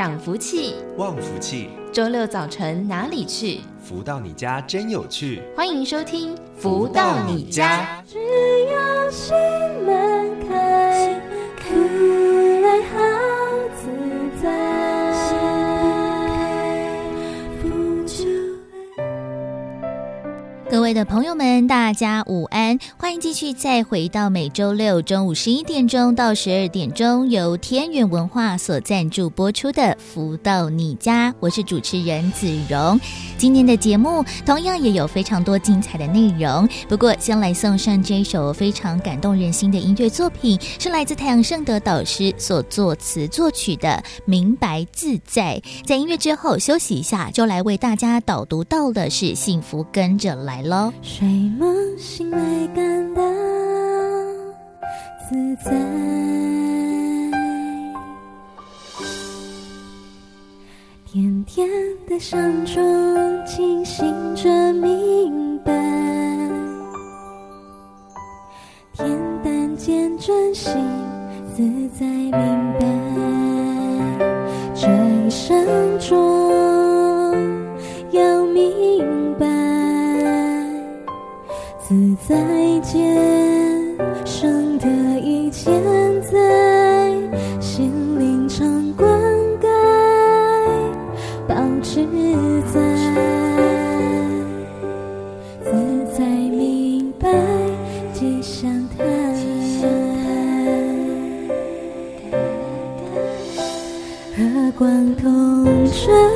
涨福气，旺福气。周六早晨哪里去？福到你家真有趣。欢迎收听《福到你家》。只要的朋友们，大家午安！欢迎继续再回到每周六中午十一点钟到十二点钟，由天元文化所赞助播出的《福到你家》，我是主持人子荣。今天的节目同样也有非常多精彩的内容，不过先来送上这一首非常感动人心的音乐作品，是来自太阳盛德导师所作词作曲的《明白自在》。在音乐之后休息一下，就来为大家导读到的是幸福跟着来喽。睡梦醒来感到自在，甜甜的香中清醒着明白，恬淡间专心自在明白，这一生中自在间生得一千载，心灵常灌溉，保持在自在明白吉祥台，和光同传，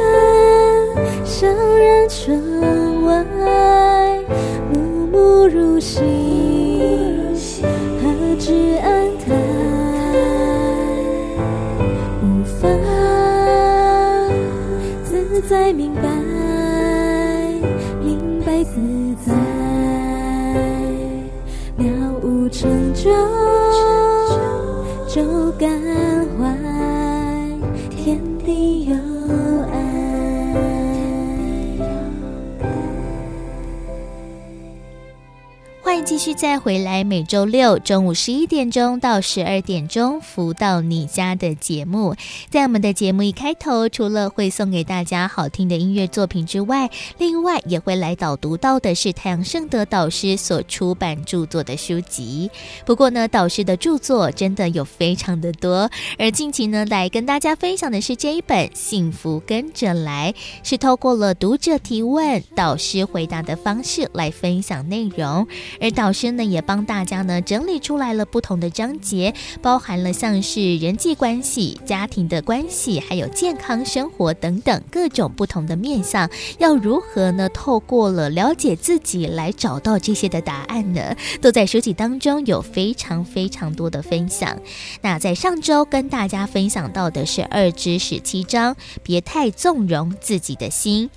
继续再回来，每周六中午十一点钟到十二点钟，福到你家的节目。在我们的节目一开头，除了会送给大家好听的音乐作品之外，另外也会来导读到的是太阳盛德导师所出版著作的书籍。不过呢，导师的著作真的有非常的多，而近期呢，来跟大家分享的是这一本《幸福跟着来》，是透过了读者提问、导师回答的方式来分享内容。而导老师呢，也帮大家呢整理出来了不同的章节，包含了像是人际关系、家庭的关系，还有健康生活等等各种不同的面向，要如何呢？透过了了解自己来找到这些的答案呢？都在书籍当中有非常非常多的分享。那在上周跟大家分享到的是二至十七章，别太纵容自己的心。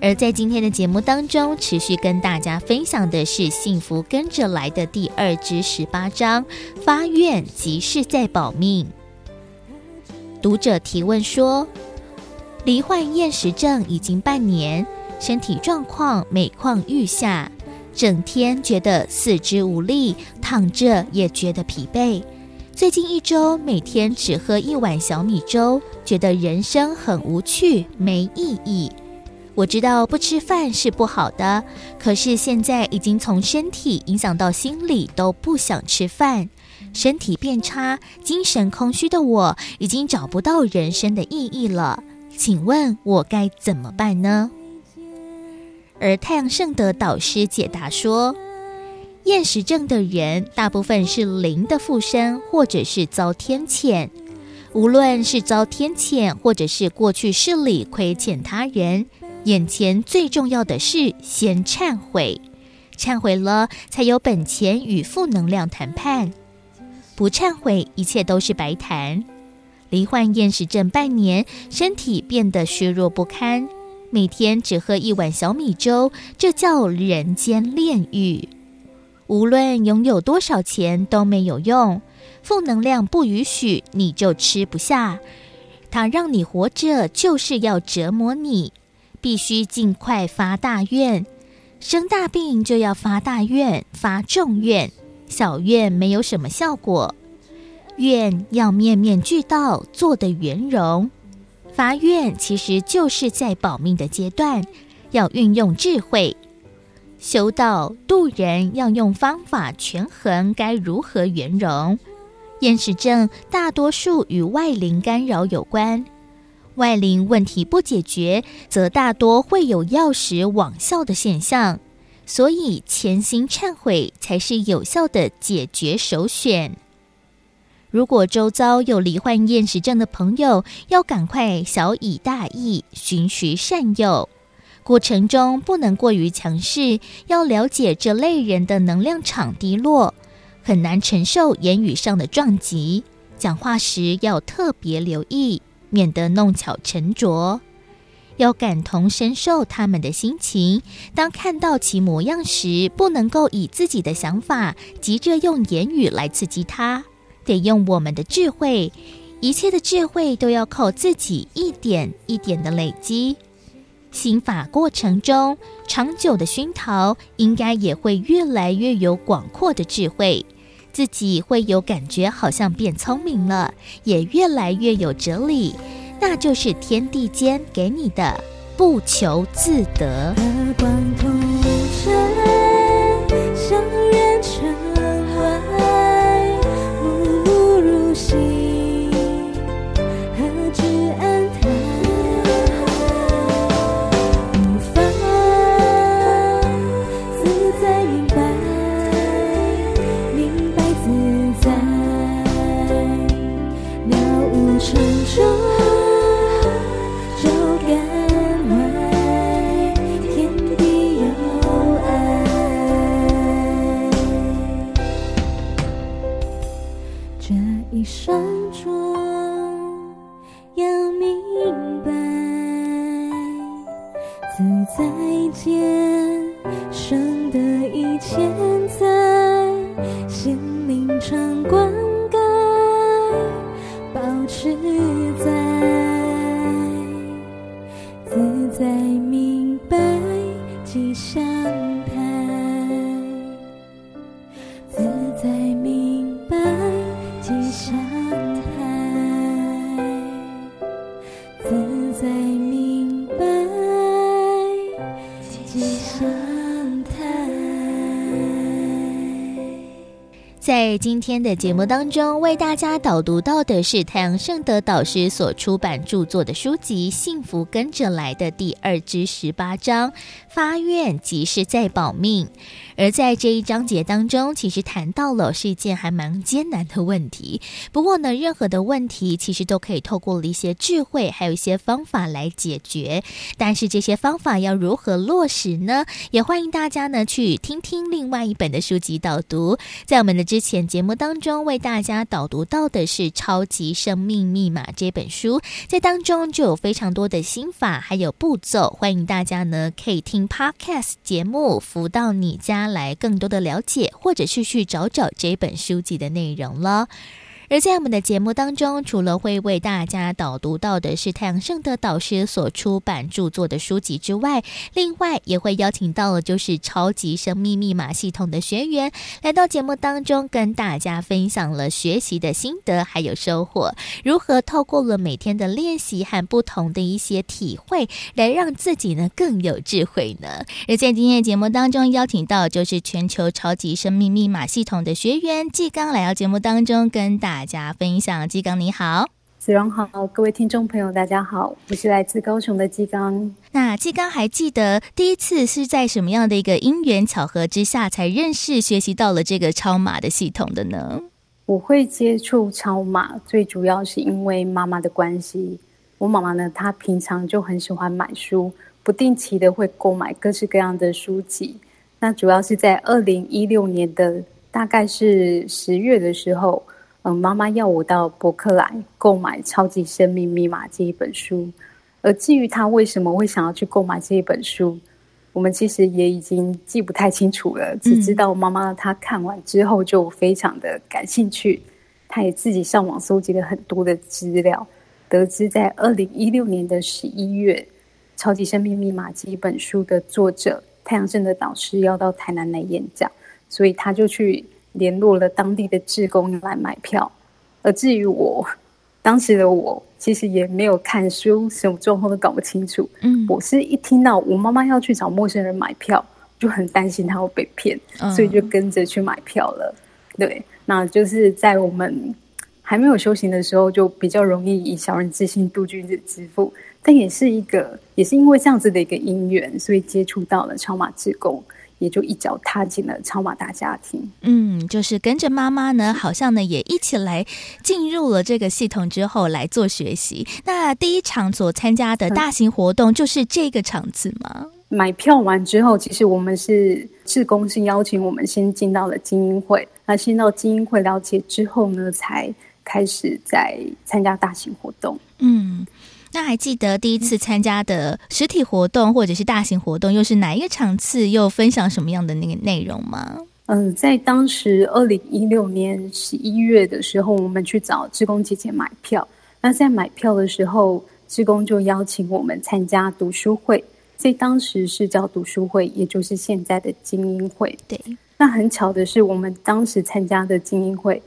而在今天的节目当中，持续跟大家分享的是《幸福跟着来的》第二至十八章，发愿即是在保命。读者提问说：罹患厌食症已经半年，身体状况每况愈下，整天觉得四肢无力，躺着也觉得疲惫。最近一周，每天只喝一碗小米粥，觉得人生很无趣，没意义。我知道不吃饭是不好的，可是现在已经从身体影响到心里，都不想吃饭，身体变差，精神空虚的我已经找不到人生的意义了。请问我该怎么办呢？而太阳圣德导师解答说，厌食症的人大部分是灵的附身，或者是遭天谴。无论是遭天谴，或者是过去世里亏欠他人。眼前最重要的是先忏悔，忏悔了才有本钱与负能量谈判。不忏悔，一切都是白谈。罹患厌食症半年，身体变得虚弱不堪，每天只喝一碗小米粥，这叫人间炼狱。无论拥有多少钱都没有用，负能量不允许，你就吃不下。它让你活着，就是要折磨你。必须尽快发大愿，生大病就要发大愿，发重愿，小愿没有什么效果。愿要面面俱到，做得圆融。发愿其实就是在保命的阶段，要运用智慧。修道度人要用方法权衡，该如何圆融。厌食症大多数与外灵干扰有关，外灵问题不解决，则大多会有药石罔效的现象。所以潜心忏悔才是有效的解决首选。如果周遭有罹患厌食症的朋友，要赶快小以大义，循循善诱。过程中不能过于强势，要了解这类人的能量场低落，很难承受言语上的撞击。讲话时要特别留意，免得弄巧成拙。要感同身受他们的心情，当看到其模样时，不能够以自己的想法急着用言语来刺激他，得用我们的智慧。一切的智慧都要靠自己一点一点的累积。心法过程中，长久的熏陶，应该也会越来越有广阔的智慧，自己会有感觉，好像变聪明了，也越来越有哲理。那就是天地间给你的，不求自得。身在今天的节目当中，为大家导读到的是太阳圣德导师所出版著作的书籍《幸福跟着来的》第二至十八章，发愿即是在保命。而在这一章节当中，其实谈到了是一件还蛮艰难的问题。不过呢，任何的问题其实都可以透过了一些智慧，还有一些方法来解决。但是这些方法要如何落实呢？也欢迎大家呢去听听另外一本的书籍导读。在我们的之前节目当中，为大家导读到的是《超级生命密码》这本书，在当中就有非常多的心法，还有步骤。欢迎大家呢可以听 Podcast 节目，福到你家。来更多的了解，或者是去找找这本书籍的内容了。而在我们的节目当中，除了会为大家导读到的是太阳盛德导师所出版著作的书籍之外，另外也会邀请到了就是超级生命密码系统的学员来到节目当中，跟大家分享了学习的心得还有收获，如何透过了每天的练习和不同的一些体会，来让自己呢更有智慧呢？而在今天的节目当中，邀请到就是全球超级生命密码系统的学员纪刚来到节目当中跟大。大家分享，纪刚你好，子荣好，各位听众朋友大家好，我是来自高雄的纪刚。那纪刚还记得第一次是在什么样的一个因缘巧合之下才认识学习到了这个超码的系统的呢？我会接触超码，最主要是因为妈妈的关系。我妈妈呢，她平常就很喜欢买书，不定期的会购买各式各样的书籍。那主要是在二零一六年的大概是十月的时候。嗯，妈妈要我到博客来购买《超级生命密码》这一本书，而至于他为什么会想要去购买这一本书，我们其实也已经记不太清楚了。只知道妈妈她看完之后就非常的感兴趣，她也自己上网搜集了很多的资料，得知在二零一六年的十一月，《超级生命密码》这一本书的作者太阳镇的导师要到台南来演讲，所以他就去。联络了当地的志工来买票，而至于我，当时的我其实也没有看书，什么状况都搞不清楚。嗯，我是一听到我妈妈要去找陌生人买票，就很担心她会被骗，嗯，所以就跟着去买票了。对，那就是在我们还没有修行的时候，就比较容易以小人之心度君子之腹。但也是一个，也是因为这样子的一个因缘，所以接触到了超马志工。也就一脚踏进了超马大家庭。嗯，就是跟着妈妈呢，好像呢也一起来进入了这个系统之后来做学习。那第一场所参加的大型活动就是这个场次吗？买票完之后，其实我们是志工是邀请我们先进到了精英会，那先到精英会了解之后呢，才开始在参加大型活动。嗯。那还记得第一次参加的实体活动或者是大型活动，又是哪一个场次？又分享什么样的那个内容吗？嗯，在当时二零一六年十一月的时候，我们去找志工姐姐买票。那在买票的时候，志工就邀请我们参加读书会，在当时是叫读书会，也就是现在的精英会。对，那很巧的是，我们当时参加的精英会。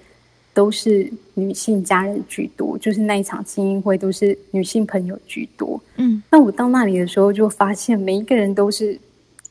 都是女性家人居多，就是那一场精英会都是女性朋友居多。嗯，那我到那里的时候，就发现每一个人都是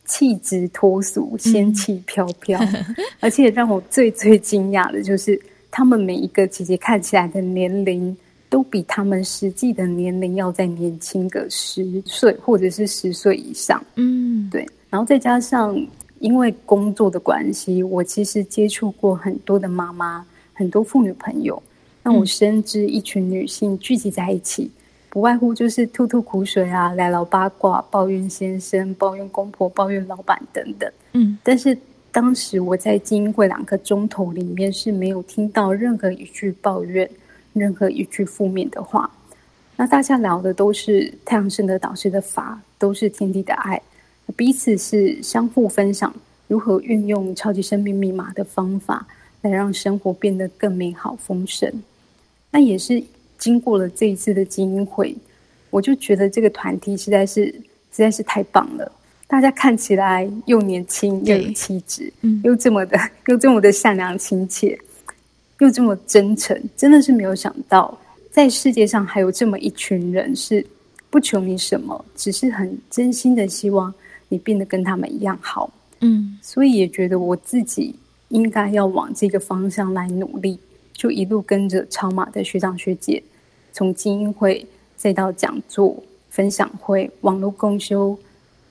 气质脱俗、仙气飘飘，嗯、而且让我最最惊讶的就是，他们每一个姐姐看起来的年龄都比他们实际的年龄要再年轻个十岁或者是十岁以上。嗯，对。然后再加上因为工作的关系，我其实接触过很多的妈妈。很多妇女朋友，那我深知一群女性聚集在一起，嗯、不外乎就是吐吐苦水啊，来聊八卦，抱怨先生，抱怨公婆，抱怨老板等等。嗯，但是当时我在精英会两个钟头里面是没有听到任何一句抱怨，任何一句负面的话。那大家聊的都是太阳神的导师的法，都是天地的爱，彼此是相互分享如何运用超级生命密码的方法。来让生活变得更美好丰盛。那也是经过了这一次的精英会，我就觉得这个团体实在是实在是太棒了。大家看起来又年轻又有气质，嗯，又这么的又这么的善良亲切，又这么真诚，真的是没有想到，在世界上还有这么一群人是不求你什么，只是很真心的希望你变得跟他们一样好。嗯，所以也觉得我自己。应该要往这个方向来努力，就一路跟着超马的学长学姐，从精英会再到讲座、分享会、网络共修、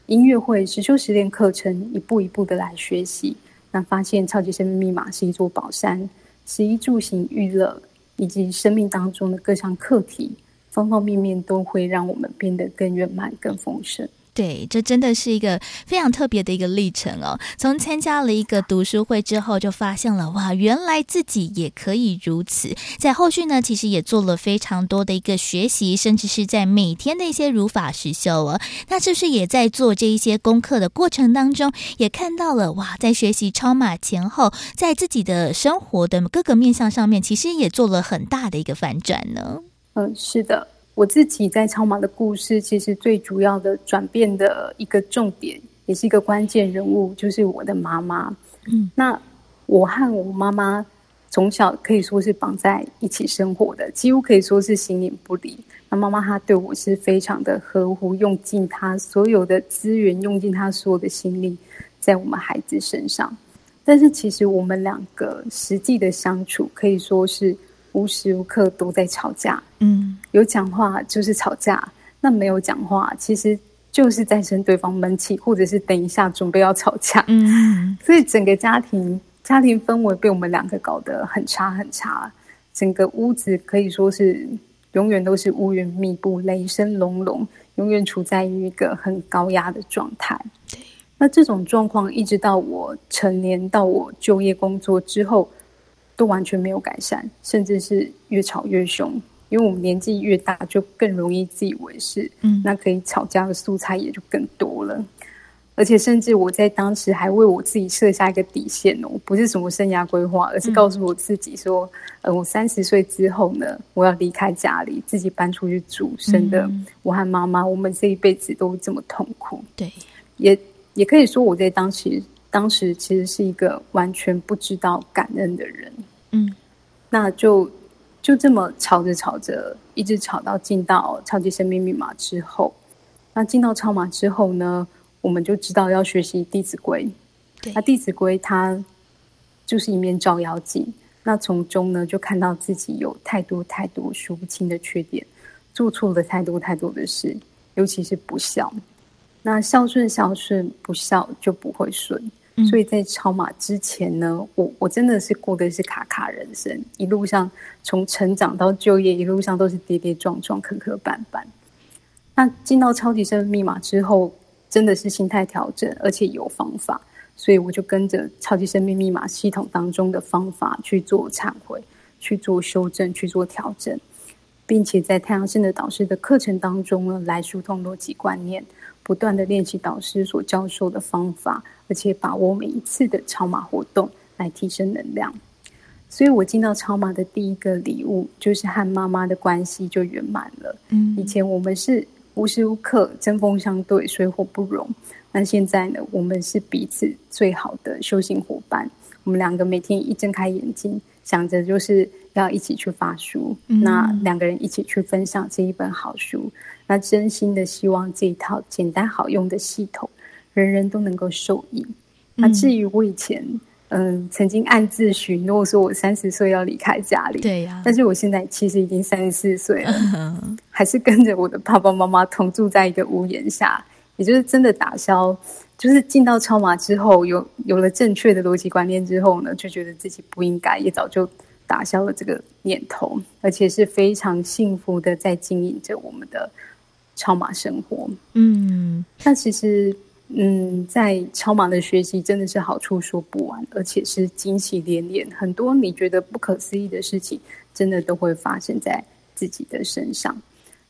音乐会、实修实练课程，一步一步的来学习。那发现超级生命密码是一座宝山，食衣住行娱乐以及生命当中的各项课题，方方面面都会让我们变得更圆满、更丰盛。对，这真的是一个非常特别的一个历程哦。从参加了一个读书会之后，就发现了哇，原来自己也可以如此。在后续呢，其实也做了非常多的一个学习，甚至是在每天的一些如法实修哦。那是不是也在做这一些功课的过程当中，也看到了哇，在学习超马前后，在自己的生活的各个面向上面，其实也做了很大的一个反转呢？嗯，是的。我自己在超马的故事，其实最主要的转变的一个重点，也是一个关键人物，就是我的妈妈。嗯，那我和我妈妈从小可以说是绑在一起生活的，几乎可以说是形影不离。那妈妈她对我是非常的呵护，用尽她所有的资源，用尽她所有的心力在我们孩子身上。但是其实我们两个实际的相处，可以说是。无时无刻都在吵架，嗯，有讲话就是吵架，那没有讲话，其实就是在生对方闷气，或者是等一下准备要吵架，嗯，所以整个家庭家庭氛围被我们两个搞得很差很差，整个屋子可以说是永远都是乌云密布、雷声隆隆，永远处在于一个很高压的状态。对，那这种状况一直到我成年，到我就业工作之后。都完全没有改善，甚至是越吵越凶。因为我们年纪越大，就更容易自以为是，嗯，那可以吵架的素材也就更多了。而且，甚至我在当时还为我自己设下一个底线哦，不是什么生涯规划，而是告诉我自己说，嗯、呃，我三十岁之后呢，我要离开家里，自己搬出去住，省得我和妈妈，我们这一辈子都这么痛苦。对，也也可以说我在当时。当时其实是一个完全不知道感恩的人，嗯，那就就这么吵着吵着，一直吵到进到超级生命密码之后，那进到超码之后呢，我们就知道要学习《弟子规》。对，那《弟子规》它就是一面照妖镜，那从中呢就看到自己有太多太多数不清的缺点，做错了太多太多的事，尤其是不孝。那孝顺孝顺，不孝就不会顺。所以在超马之前呢，我我真的是过的是卡卡人生，一路上从成长到就业，一路上都是跌跌撞撞、磕磕绊绊。那进到超级生命密码之后，真的是心态调整，而且有方法，所以我就跟着超级生命密码系统当中的方法去做忏悔、去做修正、去做调整，并且在太阳神的导师的课程当中呢，来疏通逻辑观念。不断的练习导师所教授的方法，而且把握每一次的超马活动来提升能量。所以我进到超马的第一个礼物，就是和妈妈的关系就圆满了。嗯，以前我们是无时无刻针锋相对、水火不容，那现在呢，我们是彼此最好的修行伙伴。我们两个每天一睁开眼睛，想着就是要一起去发书，嗯、那两个人一起去分享这一本好书。那真心的希望这一套简单好用的系统，人人都能够受益。嗯、那至于我以前，嗯、呃，曾经暗自许诺说，我三十岁要离开家里，对呀、啊。但是我现在其实已经三十四岁了，嗯、还是跟着我的爸爸妈妈同住在一个屋檐下，也就是真的打消，就是进到超码之后，有有了正确的逻辑观念之后呢，就觉得自己不应该，也早就打消了这个念头，而且是非常幸福的在经营着我们的。超马生活，嗯，那其实，嗯，在超马的学习真的是好处说不完，而且是惊喜连连，很多你觉得不可思议的事情，真的都会发生在自己的身上。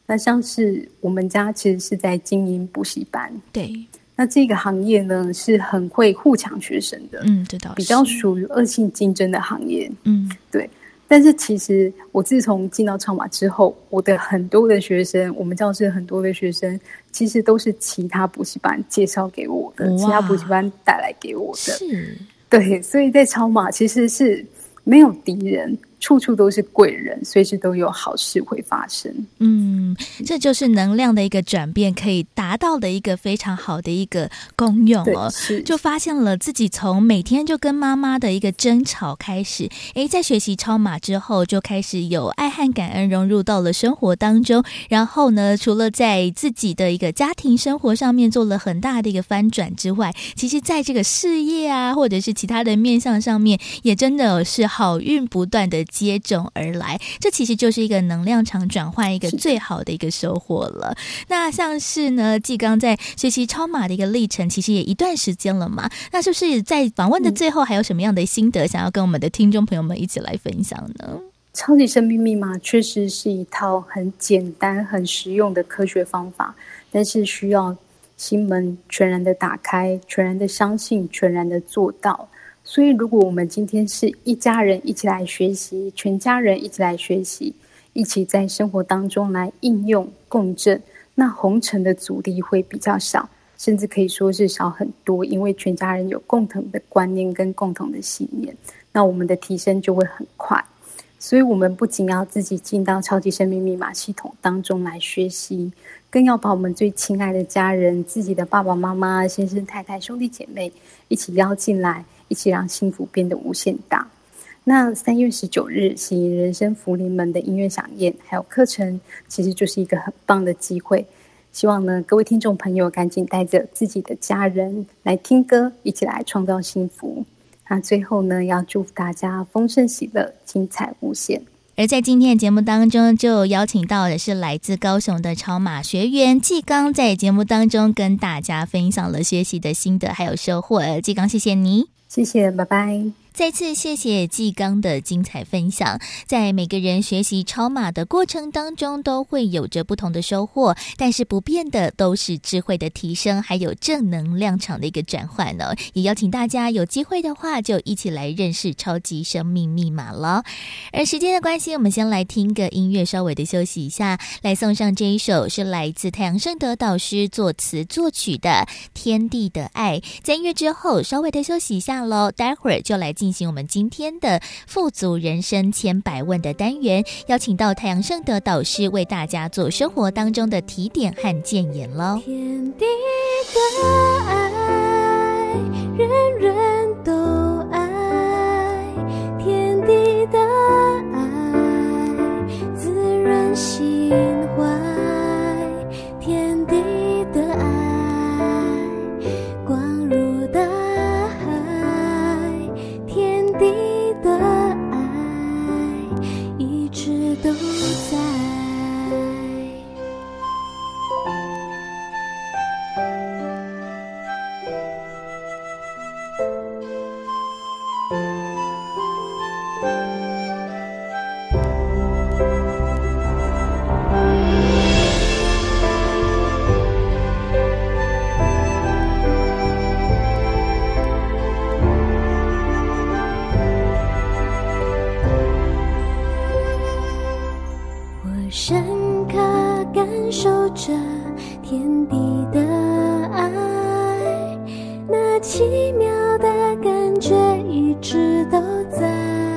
那像是我们家其实是在经营补习班，对，那这个行业呢是很会互抢学生的，嗯，这倒是比较属于恶性竞争的行业，嗯，对。但是其实，我自从进到超马之后，我的很多的学生，我们教室很多的学生，其实都是其他补习班介绍给我的，其他补习班带来给我的。是，对，所以在超马其实是没有敌人。处处都是贵人，随时都有好事会发生。嗯，这就是能量的一个转变，可以达到的一个非常好的一个功用哦。就发现了自己从每天就跟妈妈的一个争吵开始，诶，在学习超马之后，就开始有爱和感恩融入到了生活当中。然后呢，除了在自己的一个家庭生活上面做了很大的一个翻转之外，其实在这个事业啊，或者是其他的面向上面，也真的是好运不断的。接踵而来，这其实就是一个能量场转换一个最好的一个收获了。那像是呢，纪刚在学习超码的一个历程，其实也一段时间了嘛。那是不是在访问的最后，还有什么样的心得，想要跟我们的听众朋友们一起来分享呢？超级生命密码确实是一套很简单、很实用的科学方法，但是需要心门全然的打开，全然的相信，全然的做到。所以，如果我们今天是一家人一起来学习，全家人一起来学习，一起在生活当中来应用共振，那红尘的阻力会比较少，甚至可以说是少很多，因为全家人有共同的观念跟共同的信念，那我们的提升就会很快。所以，我们不仅要自己进到超级生命密码系统当中来学习，更要把我们最亲爱的家人、自己的爸爸妈妈、先生太太、兄弟姐妹一起邀进来。一起让幸福变得无限大。那三月十九日喜迎人生福临门的音乐饗宴，还有课程，其实就是一个很棒的机会。希望呢，各位听众朋友赶紧带着自己的家人来听歌，一起来创造幸福。那最后呢，要祝福大家丰盛喜乐，精彩无限。而在今天的节目当中，就邀请到的是来自高雄的超马学员纪刚，在节目当中跟大家分享了学习的心得还有收获。纪刚，谢谢你。谢谢，拜拜。再次谢谢纪刚的精彩分享。在每个人学习超码的过程当中，都会有着不同的收获，但是不变的都是智慧的提升，还有正能量场的一个转换呢。也邀请大家有机会的话，就一起来认识超级生命密码了。而时间的关系，我们先来听个音乐，稍微的休息一下，来送上这一首是来自太阳盛德导师作词作曲的《天地的爱》。在音乐之后，稍微的休息一下喽，待会儿就来进。进行我们今天的富足人生千百问的单元，邀请到太阳圣德导师为大家做生活当中的提点和建言喽。天地的爱，人人深刻感受着天地的爱那奇妙的感觉一直都在。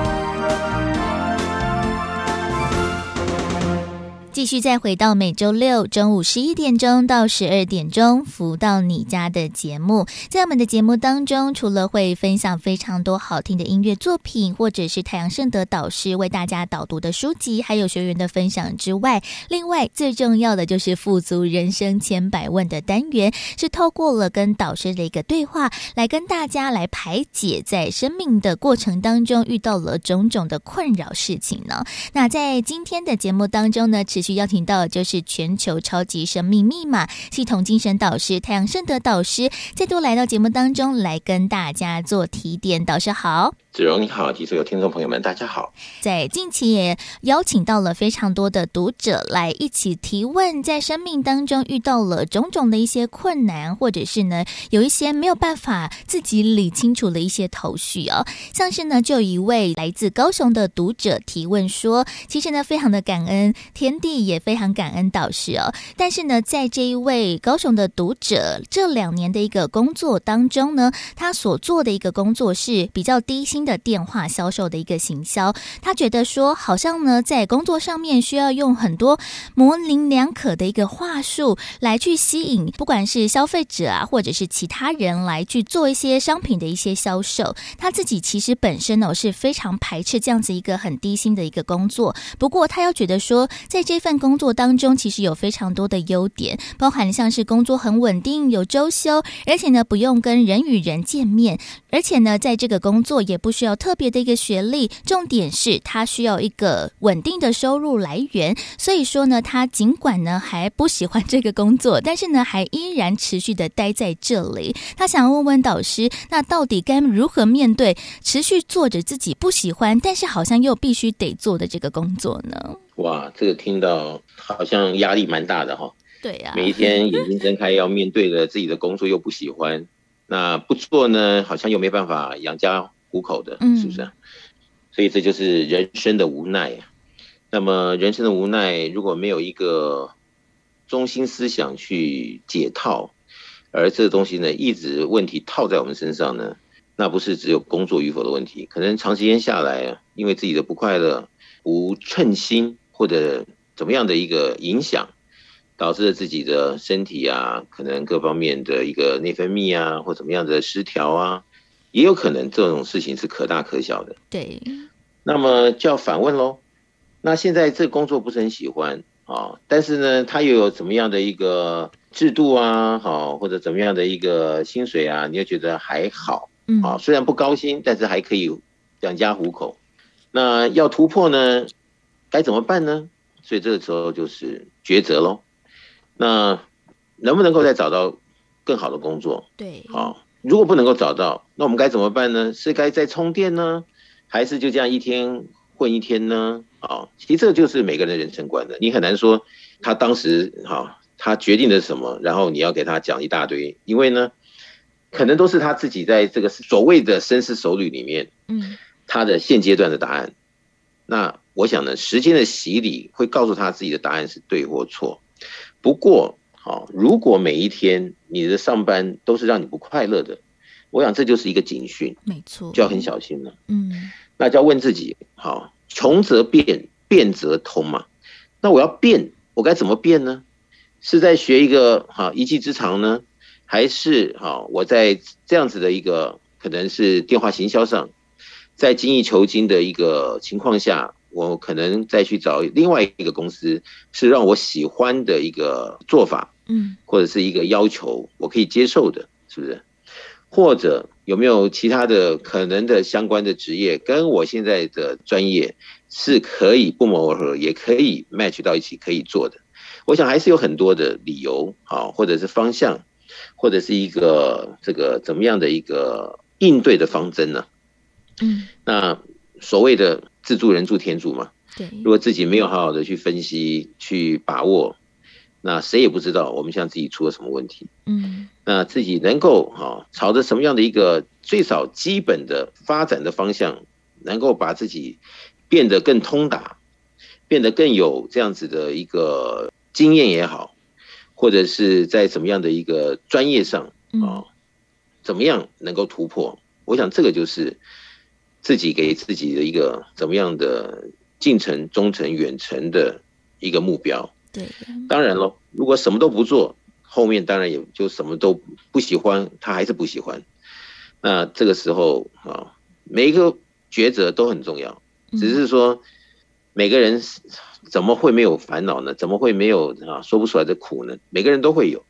继续再回到每周六中午十一点钟到十二点钟，福到你家的节目，在我们的节目当中，除了会分享非常多好听的音乐作品，或者是太阳盛德导师为大家导读的书籍，还有学员的分享之外，另外最重要的就是富足人生千百万的单元，是透过了跟导师的一个对话，来跟大家来排解在生命的过程当中遇到了种种的困扰事情呢。那在今天的节目当中呢，持续邀请到的就是全球超级生命密码系统精神导师太阳圣德导师，再度来到节目当中来跟大家做提点。导师好。子荣你好，及所有听众朋友们，大家好。在近期也邀请到了非常多的读者来一起提问，在生命当中遇到了种种的一些困难，或者是呢有一些没有办法自己理清楚的一些头绪哦。像是呢，就有一位来自高雄的读者提问说，其实呢非常的感恩天地，也非常感恩导师哦。但是呢，在这一位高雄的读者这两年的一个工作当中呢，他所做的一个工作是比较低薪。新的电话销售的一个行销。他觉得说，好像呢，在工作上面需要用很多模棱两可的一个话术来去吸引，不管是消费者啊，或者是其他人来去做一些商品的一些销售。他自己其实本身呢是非常排斥这样子一个很低薪的一个工作。不过他又觉得说，在这份工作当中，其实有非常多的优点，包含像是工作很稳定，有周休，而且呢不用跟人与人见面，而且呢在这个工作也不需要特别的一个学历，重点是他需要一个稳定的收入来源。所以说呢，他尽管呢还不喜欢这个工作，但是呢还依然持续的待在这里。他想问问导师，那到底该如何面对持续做着自己不喜欢，但是好像又必须得做的这个工作呢？哇，这个听到好像压力蛮大的哈。对呀，每一天眼睛睁开要面对着自己的工作又不喜欢，那不做呢，好像又没办法养家糊口的，是不是？嗯。所以这就是人生的无奈啊。那么人生的无奈，如果没有一个中心思想去解套，而这个东西呢，一直问题套在我们身上呢，那不是只有工作与否的问题，可能长时间下来啊，因为自己的不快乐、不称心或者怎么样的一个影响。导致了自己的身体啊，可能各方面的一个内分泌啊，或怎么样的失调啊，也有可能这种事情是可大可小的。对。那么就要反问喽，那现在这工作不是很喜欢啊，但是呢，他又有怎么样的一个制度啊，好，或者怎么样的一个薪水啊，你又觉得还好，嗯，啊，虽然不高薪，但是还可以养家糊口。那要突破呢，该怎么办呢？所以这个时候就是抉择喽。那能不能够再找到更好的工作？对，好，如果不能够找到，那我们该怎么办呢？是该再充电呢，还是就这样一天混一天呢？啊，其实这就是每个人的人生观的，你很难说他当时哈，他决定的什么，然后你要给他讲一大堆，因为呢，可能都是他自己在这个所谓的深思熟虑里面，嗯，他的现阶段的答案。那我想呢，时间的洗礼会告诉他自己的答案是对或错。不过，好，如果每一天你的上班都是让你不快乐的，我想这就是一个警讯，没错，就要很小心了。嗯，那就要问自己，好，穷则变，变则通嘛。那我要变，我该怎么变呢？是在学一个好一技之长呢，还是好我在这样子的一个可能是电话行销上，在精益求精的一个情况下？我可能再去找另外一个公司，是让我喜欢的一个做法，嗯，或者是一个要求，我可以接受的，是不是？或者有没有其他的可能的相关的职业，跟我现在的专业是可以不谋而合，也可以 match 到一起可以做的？我想还是有很多的理由啊，或者是方向，或者是一个这个怎么样的一个应对的方针呢？嗯，那所谓的。自助人助天助嘛，对。如果自己没有好好的去分析、去把握，那谁也不知道我们现在自己出了什么问题。嗯。那自己能够哈朝着什么样的一个最少基本的发展的方向，能够把自己变得更通达，变得更有这样子的一个经验也好，或者是在怎么样的一个专业上啊，怎么样能够突破？我想这个就是。自己给自己的一个怎么样的近程、中程、远程的一个目标。对，当然了，如果什么都不做，后面当然也就什么都不喜欢，他还是不喜欢。那这个时候啊，每一个抉择都很重要。只是说，每个人怎么会没有烦恼呢？怎么会没有啊说不出来的苦呢？每个人都会有，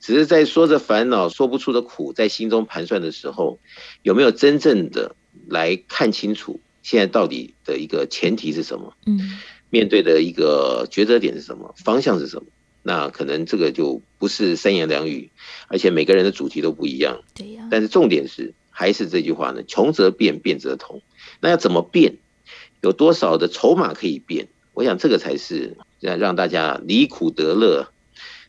只是在说着烦恼、说不出的苦，在心中盘算的时候，有没有真正的？来看清楚现在到底的一个前提是什么？嗯，面对的一个抉择点是什么？方向是什么？那可能这个就不是三言两语，而且每个人的主题都不一样。对呀。但是重点是还是这句话呢：穷则变，变则通。那要怎么变？有多少的筹码可以变？我想这个才是让让大家离苦得乐，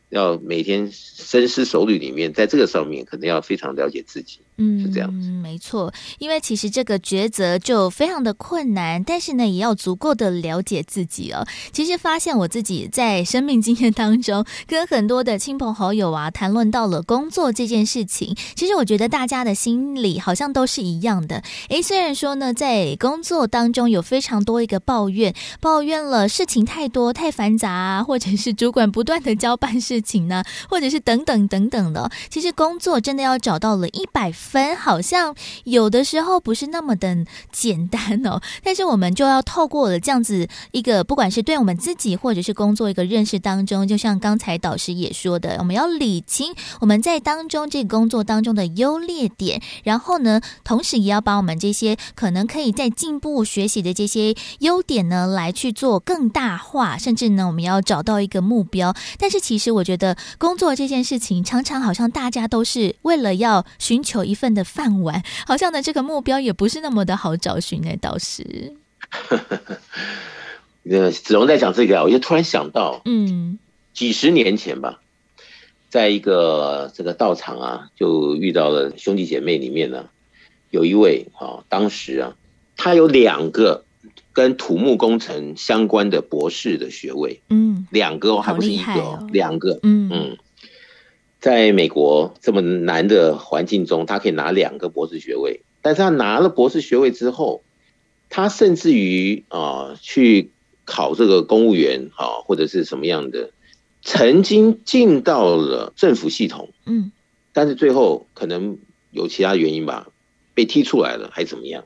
要每天深思熟虑里面，在这个上面可能要非常了解自己。嗯，是这样子。没错，因为其实这个抉择就非常的困难，但是呢，也要足够的了解自己哦。其实发现我自己在生命经验当中，跟很多的亲朋好友啊谈论到了工作这件事情，其实我觉得大家的心里好像都是一样的。诶，虽然说呢，在工作当中有非常多一个抱怨，抱怨了事情太多太繁杂啊，或者是主管不断的交办事情呢，或者是等等等等的。其实工作真的要找到了一百分，好像有的时候不是那么的简单哦。但是我们就要透过了这样子一个，不管是对我们自己或者是工作一个认识当中，就像刚才导师也说的，我们要理清我们在当中这个工作当中的优劣点，然后呢，同时也要把我们这些可能可以在进步学习的这些优点呢，来去做更大化，甚至呢，我们要找到一个目标。但是其实我觉得工作这件事情，常常好像大家都是为了要寻求一份的饭碗，好像呢这个目标也不是那么的好找寻呢，导师。呃，子龙在讲这个啊，我就突然想到，嗯，几十年前吧，在一个这个道场啊，就遇到了兄弟姐妹里面呢，有一位啊，当时啊，他有两个跟土木工程相关的博士的学位，嗯，两个哦，还不是一个哦，两个，嗯。嗯，在美国这么难的环境中，他可以拿两个博士学位，但是他拿了博士学位之后，他甚至于啊去。考这个公务员啊，或者是什么样的，曾经进到了政府系统，嗯，但是最后可能有其他原因吧，被踢出来了，还怎么样？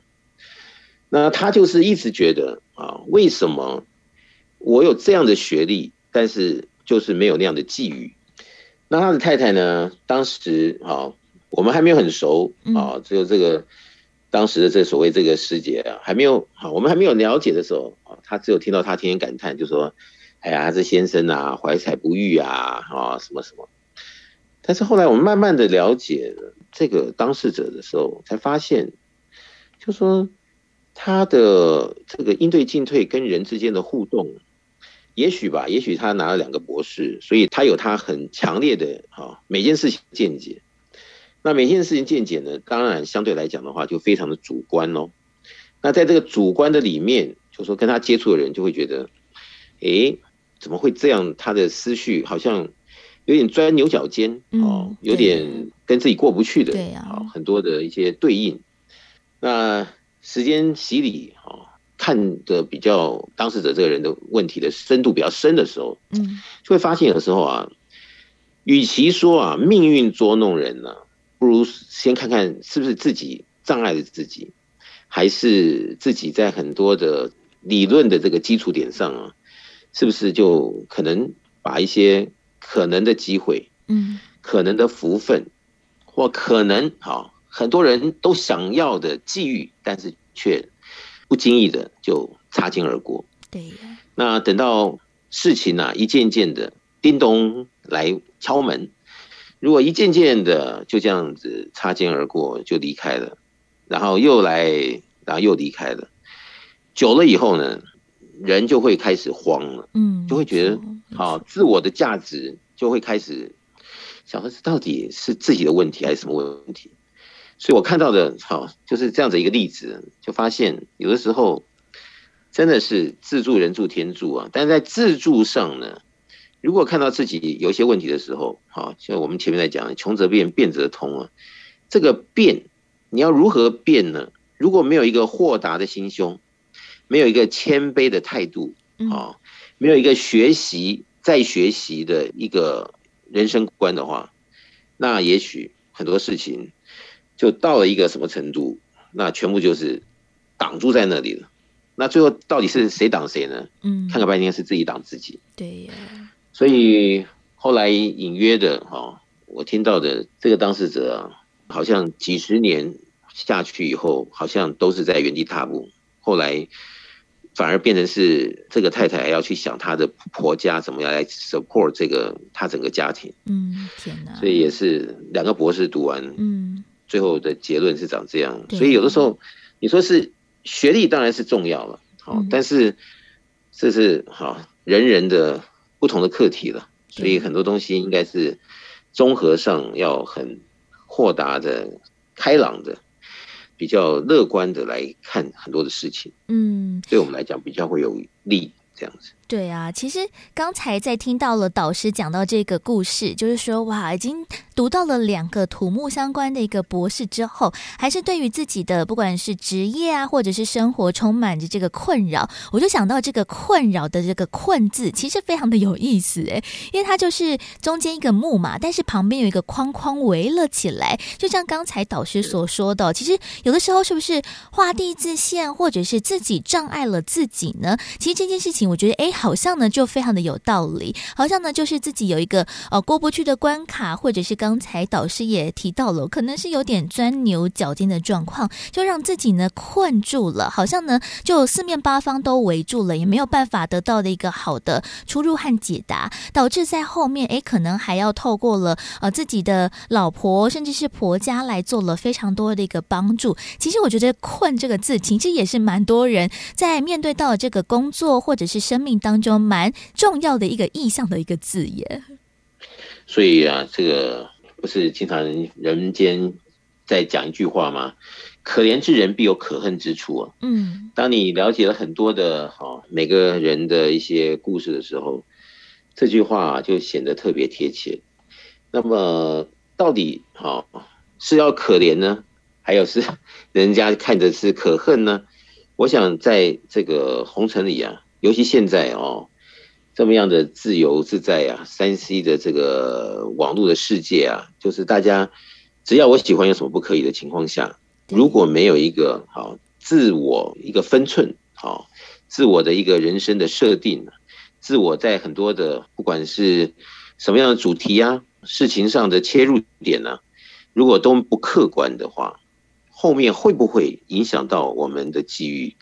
那他就是一直觉得啊，为什么我有这样的学历，但是就是没有那样的际遇？那他的太太呢？当时啊，我们还没有很熟啊，只有这个。当时的这所谓这个师姐啊，还没有好，我们还没有了解的时候啊，他只有听到他天天感叹，就说：“哎呀，这先生啊，怀才不遇啊，啊，什么什么。”但是后来我们慢慢的了解这个当事者的时候，才发现，就说他的这个应对进退跟人之间的互动，也许吧，也许他拿了两个博士，所以他有他很强烈的啊每件事情见解。那每件事情见解呢，当然相对来讲的话，就非常的主观喽。那在这个主观的里面，就说跟他接触的人就会觉得，诶，怎么会这样？他的思绪好像有点钻牛角尖哦，有点跟自己过不去的，对啊，很多的一些对应。那时间洗礼啊，看的比较当事者这个人的问题的深度比较深的时候，嗯，就会发现有时候啊，与其说啊命运捉弄人呢。不如先看看是不是自己障碍了自己，还是自己在很多的理论的这个基础点上啊，是不是就可能把一些可能的机会，嗯，可能的福分，或可能好很多人都想要的际遇，但是却不经意的就擦肩而过。对，那等到事情呢，一件件的叮咚来敲门。如果一件件的就这样子擦肩而过就离开了，然后又来，然后又离开了，久了以后呢，人就会开始慌了，嗯，就会觉得，好，自我的价值就会开始想说，这到底是自己的问题还是什么问题？所以我看到的，好，就是这样子一个例子，就发现有的时候真的是自助人助天助啊，但是在自助上呢。如果看到自己有一些问题的时候，好，像我们前面在讲，穷则变，变则通啊。这个变，你要如何变呢？如果没有一个豁达的心胸，没有一个谦卑的态度，啊，没有一个学习再学习的一个人生观的话，那也许很多事情就到了一个什么程度，那全部就是挡住在那里了。那最后到底是谁挡谁呢？嗯，看个半天是自己挡自己。对呀。所以后来隐约的哈，我听到的这个当事者啊，好像几十年下去以后，好像都是在原地踏步。后来反而变成是这个太太要去想她的婆家怎么样来 support 这个她整个家庭。嗯，天哪！所以也是两个博士读完，嗯，最后的结论是长这样。所以有的时候你说是学历当然是重要了，好，但是这是好人人的。不同的课题了，所以很多东西应该是综合上要很豁达的开朗的、比较乐观的来看很多的事情。嗯，对我们来讲比较会有利，这样子。对啊，其实刚才在听到了导师讲到这个故事，就是说哇，已经读到了两个土木相关的一个博士之后，还是对于自己的不管是职业啊，或者是生活充满着这个困扰。我就想到这个困扰的这个“困”字，其实非常的有意思诶，因为它就是中间一个木嘛，但是旁边有一个框框围了起来，就像刚才导师所说的，其实有的时候是不是画地自限，或者是自己障碍了自己呢？其实这件事情，我觉得诶。好像呢，就非常的有道理。好像呢，就是自己有一个呃过不去的关卡，或者是刚才导师也提到了，可能是有点钻牛角尖的状况，就让自己呢困住了。好像呢，就四面八方都围住了，也没有办法得到的一个好的出入和解答，导致在后面诶，可能还要透过了呃自己的老婆，甚至是婆家来做了非常多的一个帮助。其实我觉得“困”这个字，其实也是蛮多人在面对到这个工作或者是生命当当中蛮重要的一个意象的一个字眼，所以啊，这个不是经常人间在讲一句话吗？可怜之人必有可恨之处啊。嗯，当你了解了很多的哈每个人的一些故事的时候，这句话就显得特别贴切。那么到底哈是要可怜呢，还有是 人家看着是可恨呢？我想在这个红尘里啊。尤其现在哦，这么样的自由自在啊，3C 的这个网络的世界啊，就是大家只要我喜欢有什么不可以的情况下，如果没有一个好自我一个分寸，好自我的一个人生的设定，自我在很多的不管是什么样的主题啊，事情上的切入点呢，如果都不客观的话，后面会不会影响到我们的机遇？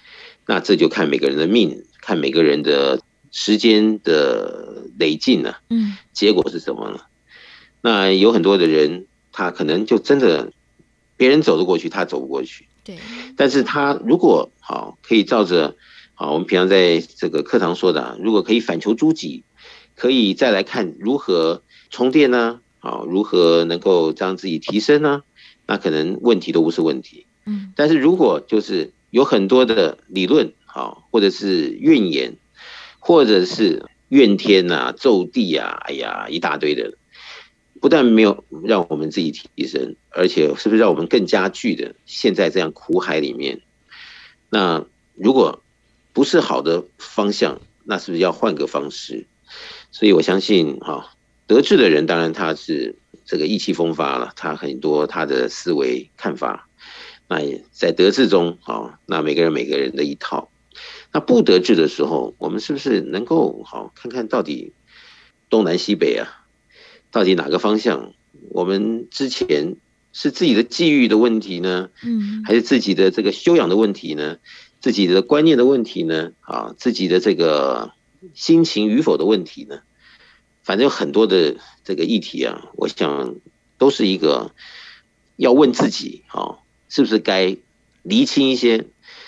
那这就看每个人的命。看每个人的时间的累进呢，嗯，结果是什么呢？那有很多的人，他可能就真的别人走得过去，他走不过去。对，但是他如果好可以照着好我们平常在这个课堂说的，如果可以反求诸己，可以再来看如何充电呢？好，如何能够让自己提升呢？那可能问题都不是问题。嗯，但是如果就是有很多的理论。啊，或者是怨言，或者是怨天呐、咒地啊，哎呀，一大堆的，不但没有让我们自己提升，而且是不是让我们更加剧的陷在这样苦海里面？那如果不是好的方向，那是不是要换个方式？所以我相信，哈，得志的人当然他是这个意气风发了，他很多他的思维看法，那也在得志中，啊，那每个人每个人的一套。那不得志的时候，我们是不是能够好看看到底东南西北啊，到底哪个方向？我们之前是自己的际遇的问题呢，嗯，还是自己的这个修养的问题呢？自己的观念的问题呢？啊，自己的这个心情与否的问题呢？反正有很多的这个议题啊，我想都是一个要问自己，啊，是不是该厘清一些，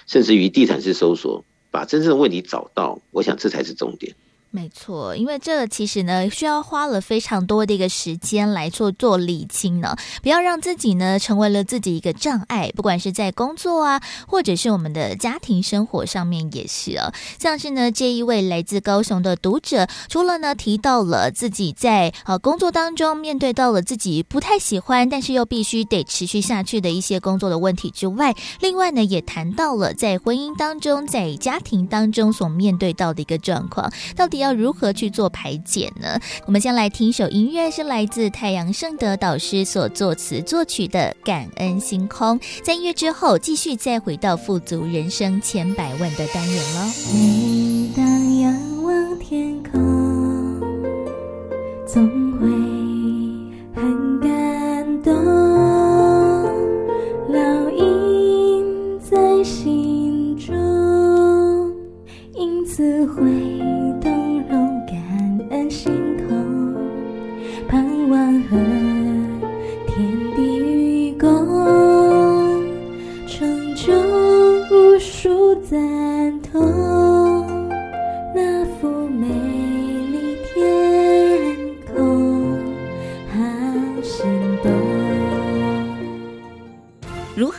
甚至于地毯式搜索。把真正的问题找到，我想这才是重点。没错，因为这其实呢，需要花了非常多的一个时间来做做理清呢，不要让自己呢成为了自己一个障碍，不管是在工作啊，或者是我们的家庭生活上面也是啊。像是呢这一位来自高雄的读者，除了呢提到了自己在呃工作当中面对到了自己不太喜欢，但是又必须得持续下去的一些工作的问题之外，另外呢也谈到了在婚姻当中，在家庭当中所面对到的一个状况，到底。要如何去做排解呢？我们先来听一首音乐，是来自太阳圣德导师所作词作曲的《感恩星空》。在音乐之后，继续再回到富足人生千百万的单元喽。每当有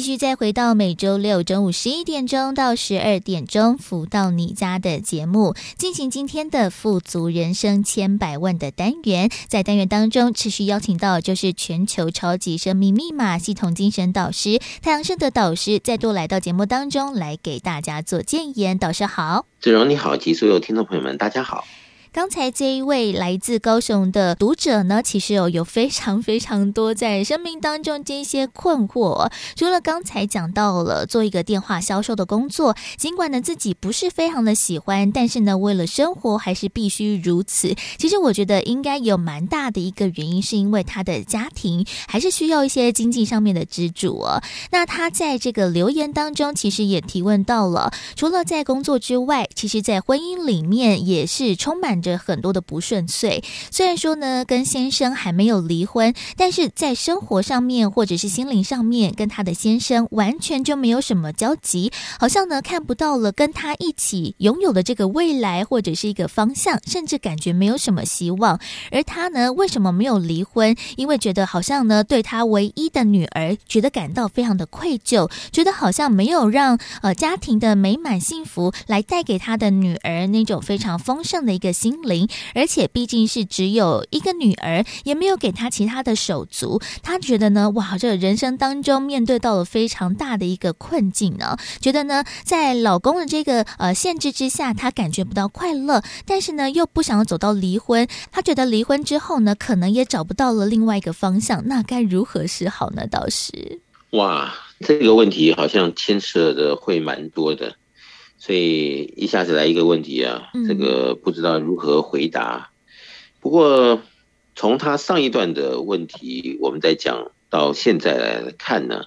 继续再回到每周六中午十一点钟到十二点钟，福到你家的节目，进行今天的富足人生千百万的单元。在单元当中，持续邀请到就是全球超级生命密码系统精神导师太阳盛德导师，再度来到节目当中来给大家做建言。导师好，子荣你好，及所有听众朋友们，大家好。刚才这一位来自高雄的读者呢，其实有有非常非常多在生命当中这些困惑。除了刚才讲到了做一个电话销售的工作，尽管呢自己不是非常的喜欢，但是呢为了生活还是必须如此。其实我觉得应该有蛮大的一个原因，是因为他的家庭还是需要一些经济上面的支柱哦。那他在这个留言当中，其实也提问到了，除了在工作之外，其实在婚姻里面也是充满着很多的不顺遂，虽然说呢，跟先生还没有离婚，但是在生活上面或者是心灵上面，跟他的先生完全就没有什么交集，好像呢看不到了跟他一起拥有的这个未来或者是一个方向，甚至感觉没有什么希望。而他呢，为什么没有离婚？因为觉得好像呢，对他唯一的女儿，觉得感到非常的愧疚，觉得好像没有让呃家庭的美满幸福来带给他的女儿那种非常丰盛的一个心。心灵而且毕竟是只有一个女儿，也没有给他其他的手足。她觉得呢，哇，这人生当中面对到了非常大的一个困境呢。觉得呢，在老公的这个呃限制之下，她感觉不到快乐，但是呢，又不想要走到离婚。她觉得离婚之后呢，可能也找不到了另外一个方向。那该如何是好呢？倒是？哇，这个问题好像牵涉的会蛮多的。所以一下子来一个问题啊，这个不知道如何回答。不过从他上一段的问题，我们在讲到现在来看呢，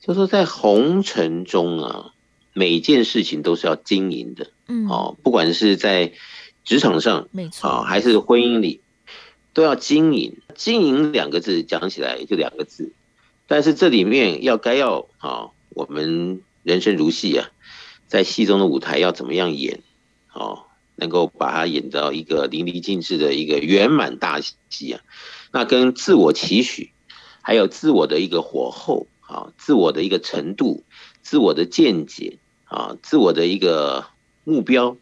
就说在红尘中啊，每件事情都是要经营的，嗯，哦，不管是在职场上，没错，啊，还是婚姻里，都要经营。经营两个字讲起来就两个字，但是这里面要该要啊，我们人生如戏啊。在戏中的舞台要怎么样演，哦，能够把它演到一个淋漓尽致的一个圆满大戏啊，那跟自我期许，还有自我的一个火候啊，自我的一个程度，自我的见解啊，自我的一个目标，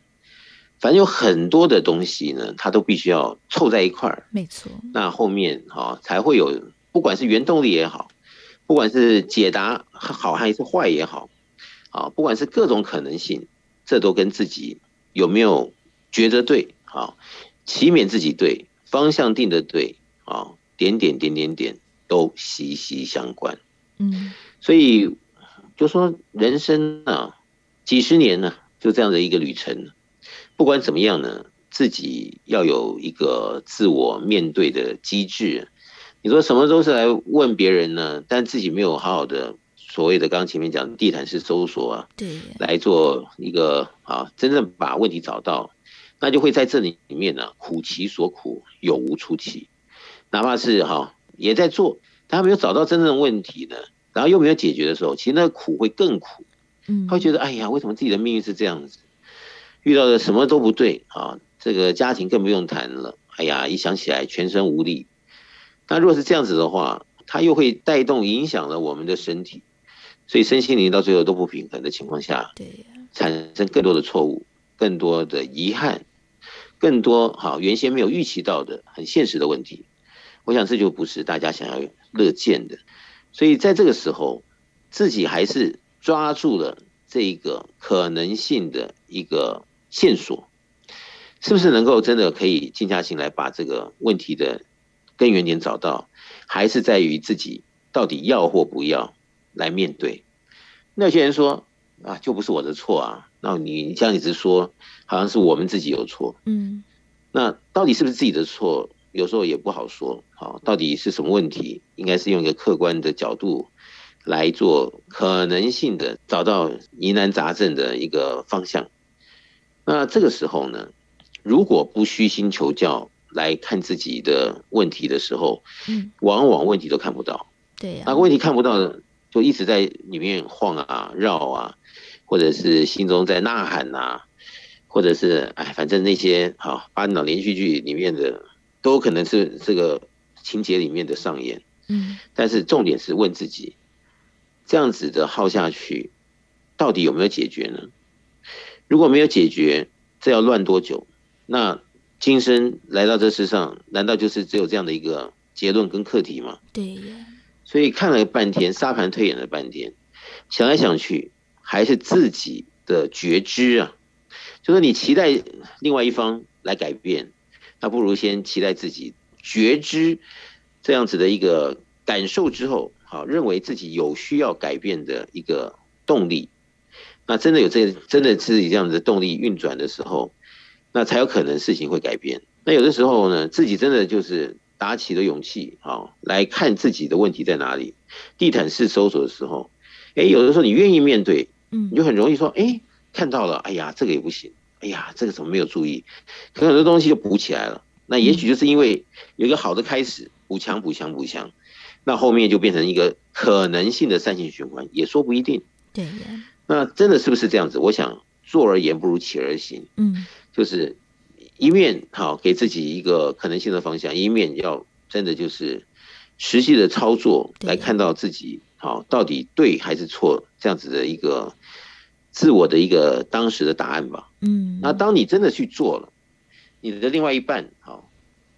反正有很多的东西呢，它都必须要凑在一块儿。没错。那后面啊，才会有，不管是原动力也好，不管是解答好还是坏也好。啊，不管是各种可能性，这都跟自己有没有觉得对啊，祈勉自己对，方向定的对啊，点点点点点都息息相关。嗯，所以就说人生啊，几十年呢，就这样的一个旅程，不管怎么样呢，自己要有一个自我面对的机制。你说什么都是来问别人呢，但自己没有好好的。所谓的刚刚前面讲的地毯式搜索啊，对，来做一个啊，真正把问题找到，那就会在这里里面呢，苦其所苦，有无出其。哪怕是哈也在做，但他没有找到真正的问题呢，然后又没有解决的时候，其实那个苦会更苦。嗯，他会觉得哎呀，为什么自己的命运是这样子？遇到的什么都不对啊，这个家庭更不用谈了。哎呀，一想起来全身无力。那如果是这样子的话，它又会带动影响了我们的身体。所以身心灵到最后都不平衡的情况下，对，产生更多的错误，更多的遗憾，更多好原先没有预期到的很现实的问题。我想这就不是大家想要乐见的。所以在这个时候，自己还是抓住了这一个可能性的一个线索，是不是能够真的可以静下心来把这个问题的根源点找到？还是在于自己到底要或不要？来面对，那些人说啊，就不是我的错啊。那你这样一直说，好像是我们自己有错。嗯，那到底是不是自己的错？有时候也不好说。好，到底是什么问题？应该是用一个客观的角度来做可能性的，找到疑难杂症的一个方向。那这个时候呢，如果不虚心求教来看自己的问题的时候，嗯，往往问题都看不到。对呀、啊，那问题看不到的，就一直在里面晃啊绕啊，或者是心中在呐喊啊，或者是哎，反正那些好八点档连续剧里面的，都有可能是这个情节里面的上演。嗯，但是重点是问自己，这样子的耗下去，到底有没有解决呢？如果没有解决，这要乱多久？那今生来到这世上，难道就是只有这样的一个结论跟课题吗？对呀。所以看了半天，沙盘推演了半天，想来想去，还是自己的觉知啊。就说你期待另外一方来改变，那不如先期待自己觉知这样子的一个感受之后，好，认为自己有需要改变的一个动力。那真的有这真的是这样子的动力运转的时候，那才有可能事情会改变。那有的时候呢，自己真的就是。打起了勇气，好来看自己的问题在哪里。地毯式搜索的时候，哎，有的时候你愿意面对，嗯，你就很容易说，哎，看到了，哎呀，这个也不行，哎呀，这个怎么没有注意？可很多东西就补起来了。那也许就是因为有一个好的开始，补强、补强、补强，那后面就变成一个可能性的善性循环，也说不一定。对。那真的是不是这样子？我想坐而言不如起而行。嗯，就是。一面好给自己一个可能性的方向，一面要真的就是实际的操作来看到自己好到底对还是错，这样子的一个自我的一个当时的答案吧。嗯，那当你真的去做了，你的另外一半好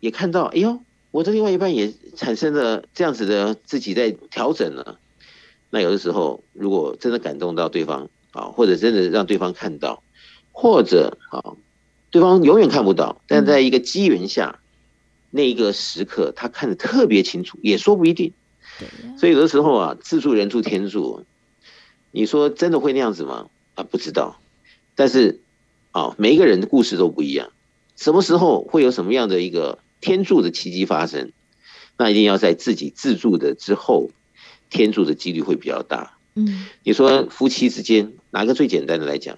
也看到，哎呦，我的另外一半也产生了这样子的自己在调整了。那有的时候，如果真的感动到对方啊，或者真的让对方看到，或者啊。对方永远看不到，但在一个机缘下，嗯、那一个时刻，他看得特别清楚，也说不一定。对。所以有的时候啊，自助人助天助，你说真的会那样子吗？啊，不知道。但是，啊，每一个人的故事都不一样，什么时候会有什么样的一个天助的奇迹发生？那一定要在自己自助的之后，天助的几率会比较大。嗯。你说夫妻之间哪个最简单的来讲？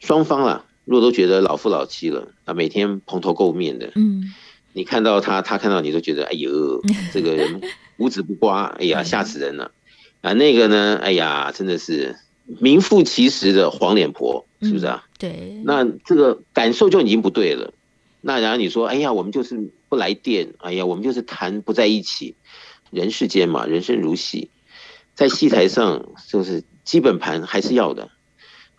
双方啊。如果都觉得老夫老妻了啊，每天蓬头垢面的，嗯，你看到他，他看到你都觉得，哎呦，这个人五指不刮，哎呀，吓死人了啊！那个呢，哎呀，真的是名副其实的黄脸婆，是不是啊？嗯、对。那这个感受就已经不对了。那然后你说，哎呀，我们就是不来电，哎呀，我们就是谈不在一起。人世间嘛，人生如戏，在戏台上就是基本盘还是要的。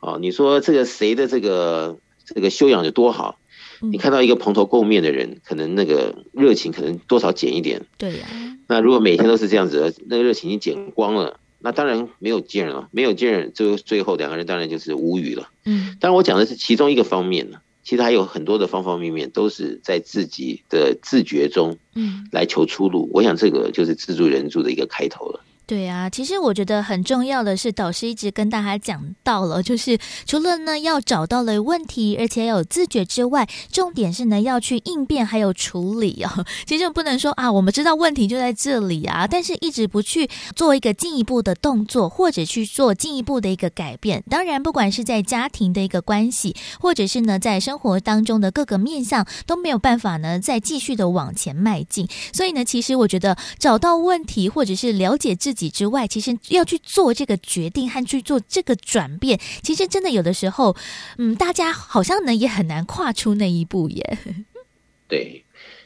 哦，你说这个谁的这个这个修养有多好？你看到一个蓬头垢面的人，可能那个热情可能多少减一点。对呀。那如果每天都是这样子，那个热情已经减光了，那当然没有劲了，没有劲，就最后两个人当然就是无语了。嗯。当然我讲的是其中一个方面呢，其实还有很多的方方面面都是在自己的自觉中，嗯，来求出路。我想这个就是自助人助的一个开头了。对啊，其实我觉得很重要的是，导师一直跟大家讲到了，就是除了呢要找到了问题，而且要有自觉之外，重点是呢要去应变还有处理哦。其实不能说啊，我们知道问题就在这里啊，但是一直不去做一个进一步的动作，或者去做进一步的一个改变。当然，不管是在家庭的一个关系，或者是呢在生活当中的各个面向，都没有办法呢再继续的往前迈进。所以呢，其实我觉得找到问题，或者是了解自己。之外，其实要去做这个决定和去做这个转变，其实真的有的时候，嗯，大家好像呢也很难跨出那一步耶。对，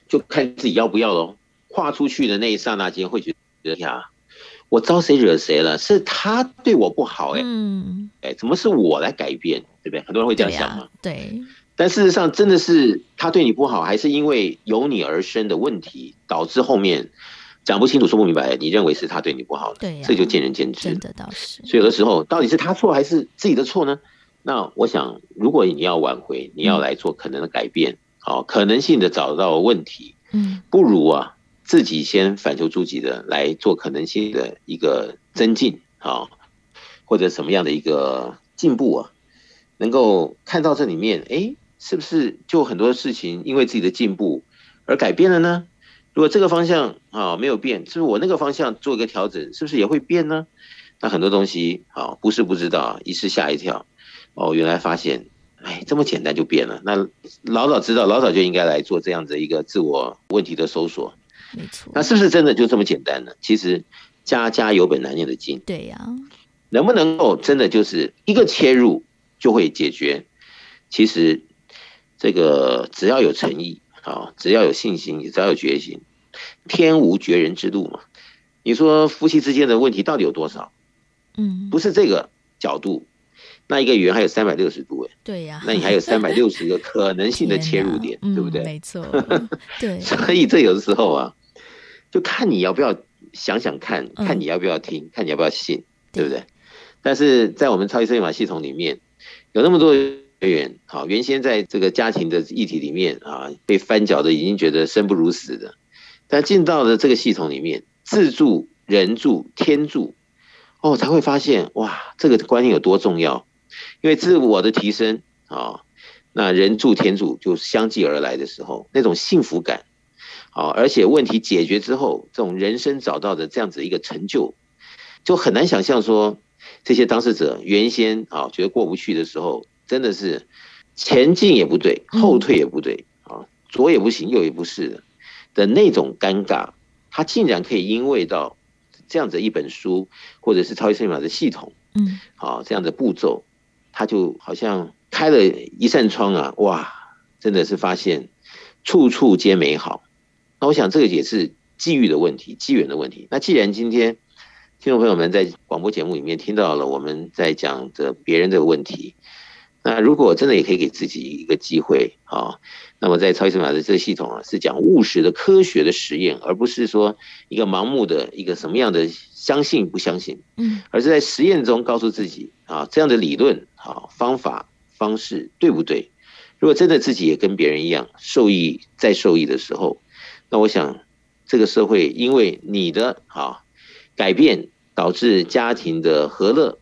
就看自己要不要喽。跨出去的那一刹那间，会觉得呀，我招谁惹谁了？是他对我不好哎，嗯，哎，怎么是我来改变？对不对？很多人会这样想嘛。对，啊、对。但事实上，真的是他对你不好，还是因为由你而生的问题导致后面？讲不清楚，说不明白，你认为是他对你不好，对、啊，这就见仁见智。真的倒是。所以有的时候，到底是他错还是自己的错呢？那我想，如果你要挽回，你要来做可能的改变，好、嗯，可能性的找到问题，嗯，不如啊，自己先反求诸己的来做可能性的一个增进，好，或者什么样的一个进步啊，能够看到这里面，哎，是不是就很多事情因为自己的进步而改变了呢？如果这个方向啊没有变，是不是我那个方向做一个调整，是不是也会变呢？那很多东西啊不是不知道，一试吓一跳，哦，原来发现哎，这么简单就变了。那老早知道，老早就应该来做这样子一个自我问题的搜索。没错。那是不是真的就这么简单呢？其实家家有本难念的经。对呀、啊。能不能够真的就是一个切入就会解决？其实这个只要有诚意啊，只要有信心，只要有决心，天无绝人之路嘛。你说夫妻之间的问题到底有多少？嗯，不是这个角度，那一个圆还有三百六十度哎。对呀、啊，那你还有三百六十个可能性的切入点，对不对？嗯、没错。对。所以这有的时候啊，就看你要不要想想看，看你要不要听，嗯、看你要不要信，对不对？但是在我们超级生命密码系统里面，有那么多学员，好，原先在这个家庭的议题里面啊，被翻搅的已经觉得生不如死的，但进到了这个系统里面，自助、人助、天助，哦，才会发现哇，这个观念有多重要。因为自我的提升啊，那人助天助就相继而来的时候，那种幸福感，啊，而且问题解决之后，这种人生找到的这样子一个成就，就很难想象说。这些当事者原先啊觉得过不去的时候，真的是前进也不对，后退也不对啊，左也不行，右也不是的的那种尴尬，他竟然可以因为到这样子一本书，或者是超级生命密码的系统，嗯，好这样的步骤，他就好像开了一扇窗啊，哇，真的是发现处处皆美好。那我想这个也是机遇的问题，机缘的问题。那既然今天。听众朋友们在广播节目里面听到了我们在讲的别人的问题，那如果真的也可以给自己一个机会啊，那么在超级生命密码的这个系统啊，是讲务实的科学的实验，而不是说一个盲目的一个什么样的相信不相信，嗯，而是在实验中告诉自己啊，这样的理论啊方法方式对不对？如果真的自己也跟别人一样受益再受益的时候，那我想这个社会因为你的啊。改变导致家庭的和乐，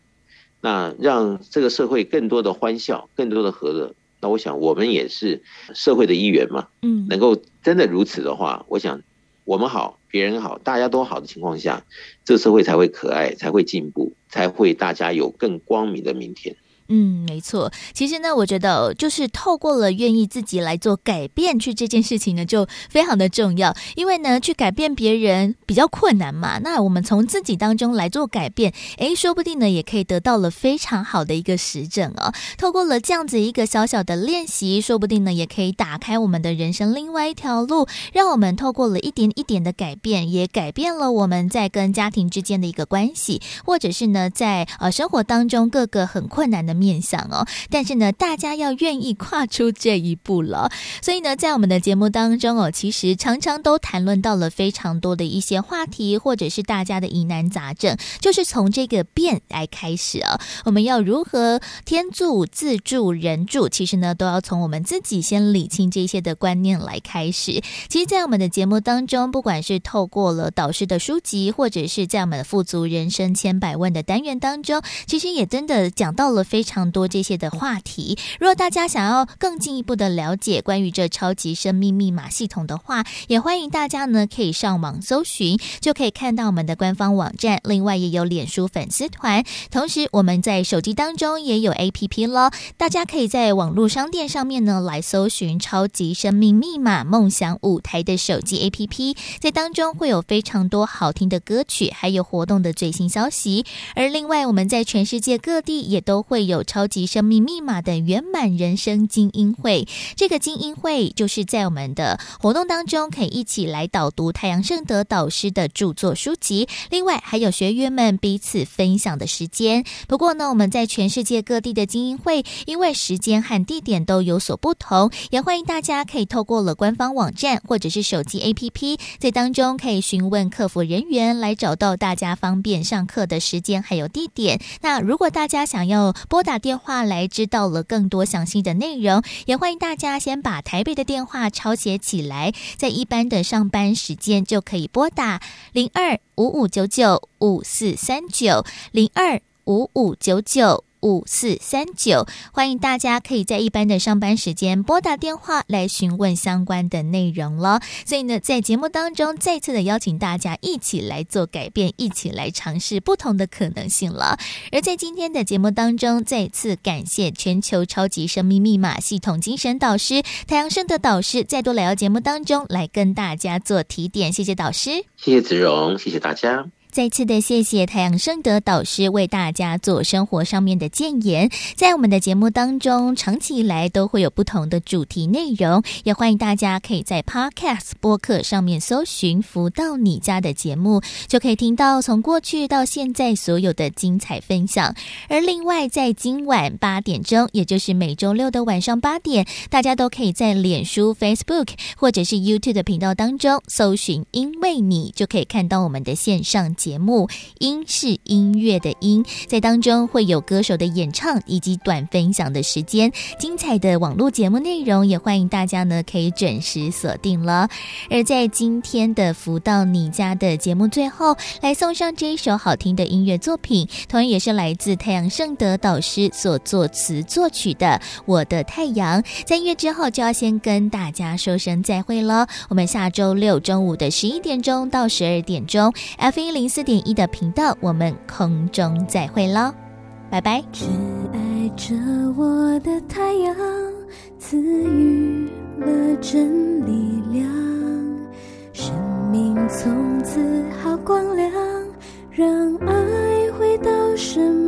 那让这个社会更多的欢笑，更多的和乐。那我想我们也是社会的一员嘛，嗯，能够真的如此的话，我想我们好，别人好，大家都好的情况下，这个社会才会可爱，才会进步，才会大家有更光明的明天。嗯，没错。其实呢，我觉得就是透过了愿意自己来做改变去这件事情呢，就非常的重要。因为呢，去改变别人比较困难嘛。那我们从自己当中来做改变，诶，说不定呢，也可以得到了非常好的一个实证哦。透过了这样子一个小小的练习，说不定呢，也可以打开我们的人生另外一条路，让我们透过了一点一点的改变，也改变了我们在跟家庭之间的一个关系，或者是呢，在呃生活当中各个很困难的。面向哦，但是呢，大家要愿意跨出这一步了。所以呢，在我们的节目当中哦，其实常常都谈论到了非常多的一些话题，或者是大家的疑难杂症，就是从这个变来开始啊。我们要如何天助、自助、人助？其实呢，都要从我们自己先理清这些的观念来开始。其实，在我们的节目当中，不管是透过了导师的书籍，或者是在我们的富足人生千百万的单元当中，其实也真的讲到了非。非常多这些的话题，如果大家想要更进一步的了解关于这超级生命密码系统的话，也欢迎大家呢可以上网搜寻，就可以看到我们的官方网站。另外也有脸书粉丝团，同时我们在手机当中也有 APP 咯，大家可以在网络商店上面呢来搜寻“超级生命密码梦想舞台”的手机 APP，在当中会有非常多好听的歌曲，还有活动的最新消息。而另外我们在全世界各地也都会有。有超级生命密码的圆满人生精英会，这个精英会就是在我们的活动当中可以一起来导读太阳圣德导师的著作书籍，另外还有学员们彼此分享的时间。不过呢，我们在全世界各地的精英会，因为时间和地点都有所不同，也欢迎大家可以透过了官方网站或者是手机 APP，在当中可以询问客服人员来找到大家方便上课的时间还有地点。那如果大家想要拨打电话来知道了更多详细的内容，也欢迎大家先把台北的电话抄写起来，在一般的上班时间就可以拨打零二五五九九五四三九零二五五九九。五四三九。欢迎大家可以在一般的上班时间拨打电话来询问相关的内容了。所以呢，在节目当中再次的邀请大家一起来做改变，一起来尝试不同的可能性了。而在今天的节目当中，再次感谢全球超级生命密码系统精神导师太阳盛德导师再度来到节目当中来跟大家做提点，谢谢导师，谢谢子荣，谢谢大家。再次的谢谢太阳盛德导师为大家做生活上面的建言，在我们的节目当中，长期以来都会有不同的主题内容，也欢迎大家可以在 Podcast 播客上面搜寻“福到你家”的节目，就可以听到从过去到现在所有的精彩分享。而另外，在今晚八点钟，也就是每周六的晚上八点，大家都可以在脸书、Facebook 或者是 YouTube 的频道当中搜寻“因为你”，就可以看到我们的线上。节节目音是音乐的音，在当中会有歌手的演唱以及短分享的时间，精彩的网络节目内容也欢迎大家呢可以准时锁定了。而在今天的福到你家的节目最后，来送上这一首好听的音乐作品，同样也是来自太阳盛德导师所作词作曲的《我的太阳》。在音乐之后就要先跟大家说声再会了，我们下周六中午的十一点钟到十二点钟，F 一零。四点一的频道，我们空中再会喽，拜拜。只爱着我的太阳，赐予了真力量，生命从此好光亮，让爱回到身旁，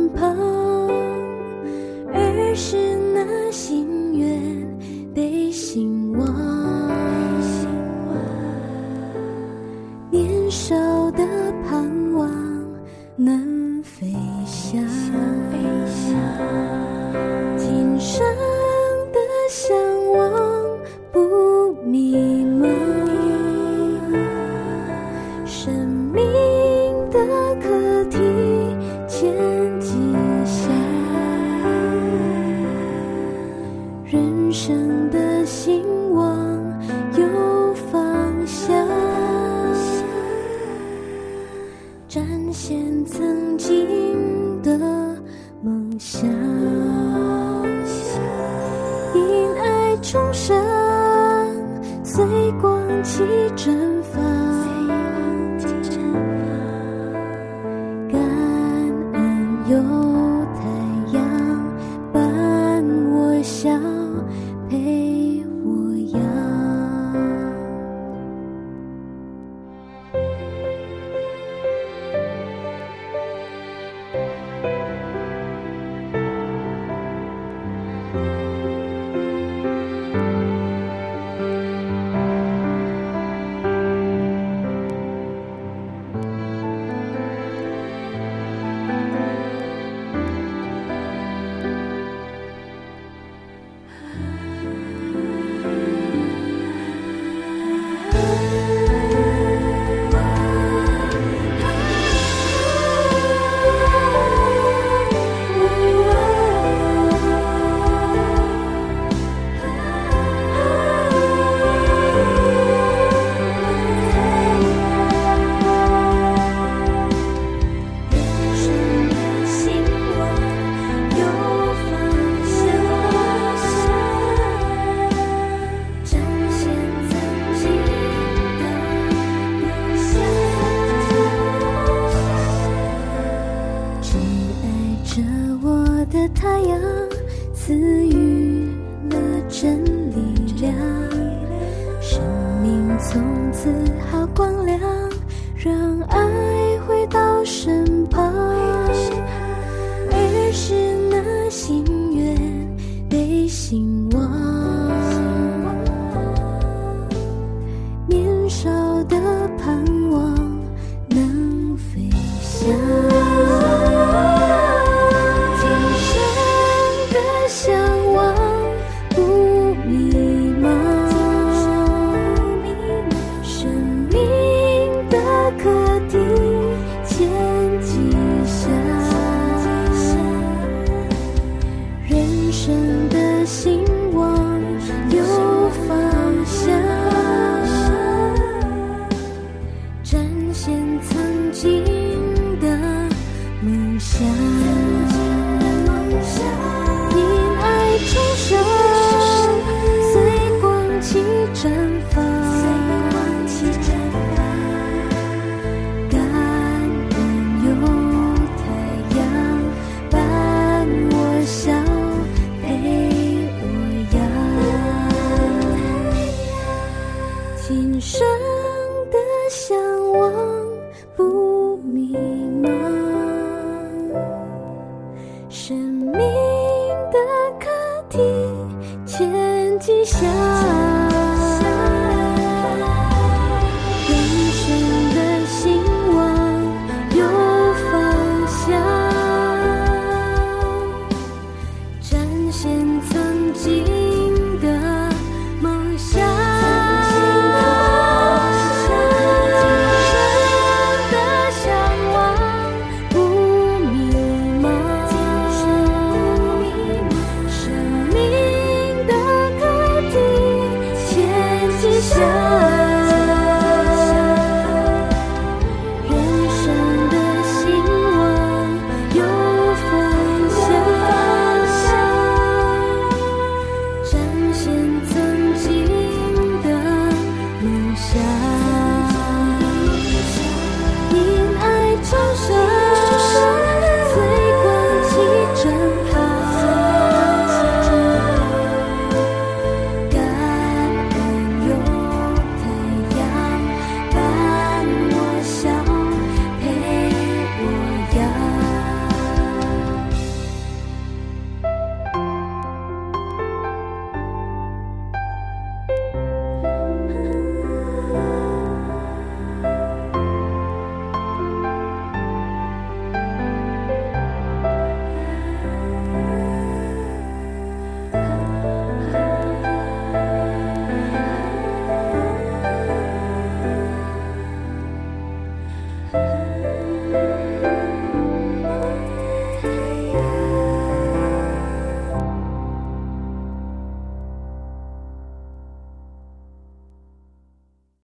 天际下